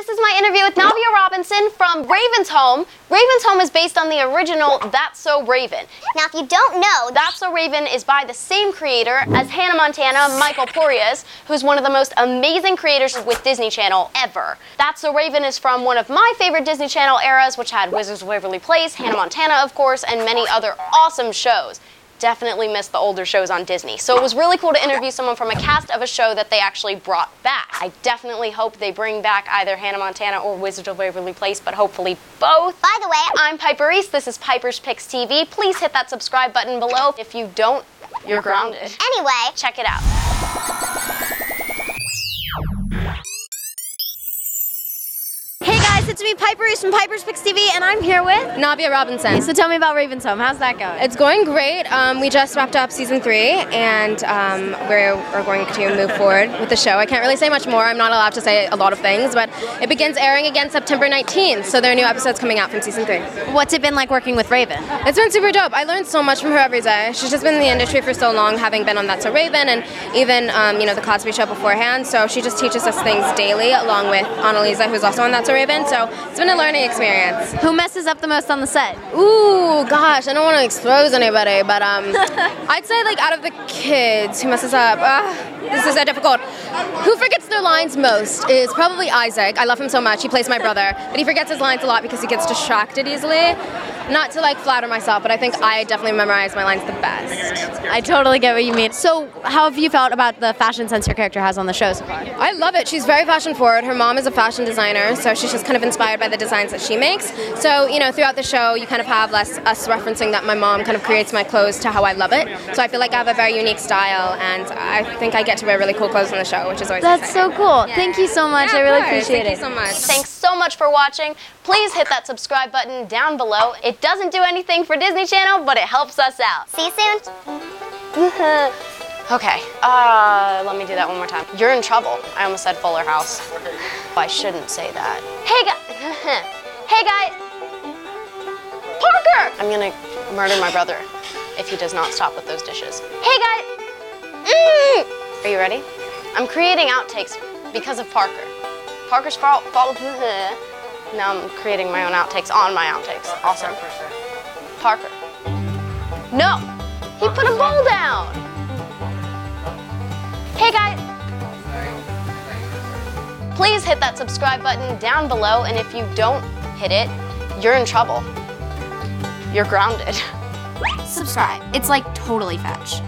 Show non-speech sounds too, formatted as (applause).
this is my interview with Navia Robinson from Raven's Home. Raven's Home is based on the original That's So Raven. Now, if you don't know, That's So Raven is by the same creator as Hannah Montana, Michael Poryes, who's one of the most amazing creators with Disney Channel ever. That's So Raven is from one of my favorite Disney Channel eras, which had Wizards of Waverly Place, Hannah Montana, of course, and many other awesome shows definitely missed the older shows on Disney. So it was really cool to interview someone from a cast of a show that they actually brought back. I definitely hope they bring back either Hannah Montana or Wizards of Waverly Place, but hopefully both. by the way, I'm Piper Reese. This is Piper's Picks TV. Please hit that subscribe button below. If you don't, you're grounded. anyway, Check it out. It's me, Piper Reese from Piper's Picks TV, and I'm here with. Navia Robinson. So tell me about Raven's Home. How's that going? It's going great. Um, we just wrapped up season three, and um, we're, we're going to move forward with the show. I can't really say much more. I'm not allowed to say a lot of things, but it begins airing again September 19th. So there are new episodes coming out from season three. What's it been like working with Raven? It's been super dope. I learned so much from her every day. She's just been in the industry for so long, having been on That's So Raven, and even um, you know the Cosby Show beforehand. So she just teaches us things daily, along with Anneliese, who's also on That's So Raven. So it's been a learning experience. Who messes up the most on the set? Ooh, gosh, I don't want to expose anybody, but um, (laughs) I'd say like out of the kids who messes up, uh, this is so difficult. Who forgets their lines most is probably Isaac. I love him so much. He plays my brother, but he forgets his lines a lot because he gets distracted easily. Not to like flatter myself, but I think I definitely memorize my lines the best. I totally get what you mean. So, how have you felt about the fashion sense your character has on the show so far? I love it. She's very fashion forward. Her mom is a fashion designer, so she's just kind of inspired by the designs that she makes. So, you know, throughout the show, you kind of have less us referencing that my mom kind of creates my clothes to how I love it. So I feel like I have a very unique style, and I think I get to wear really cool clothes on the show, which is always That's so exciting. cool. Thank you so much. Yeah, I really appreciate Thank it. Thank you so much. Thanks so much for watching. Please hit that subscribe button down below. It doesn't do anything for Disney Channel, but it helps us out. see you soon. (laughs) Okay, uh, let me do that one more time. You're in trouble. I almost said Fuller House. I shouldn't say that. Hey, guys. (laughs) hey, guys. Parker! I'm gonna murder my brother if he does not stop with those dishes. Hey, guys. Mm. Are you ready? I'm creating outtakes because of Parker. Parker's fault. fault (laughs) now I'm creating my own outtakes on my outtakes. Awesome. Parker. No! He put a bowl down! Please hit that subscribe button down below, and if you don't hit it, you're in trouble. You're grounded. subscribe. It's like totally fetch.